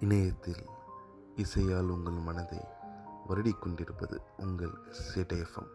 இணையத்தில் இசையால் உங்கள் மனதை வருடிக் கொண்டிருப்பது உங்கள் சிடேஃபம்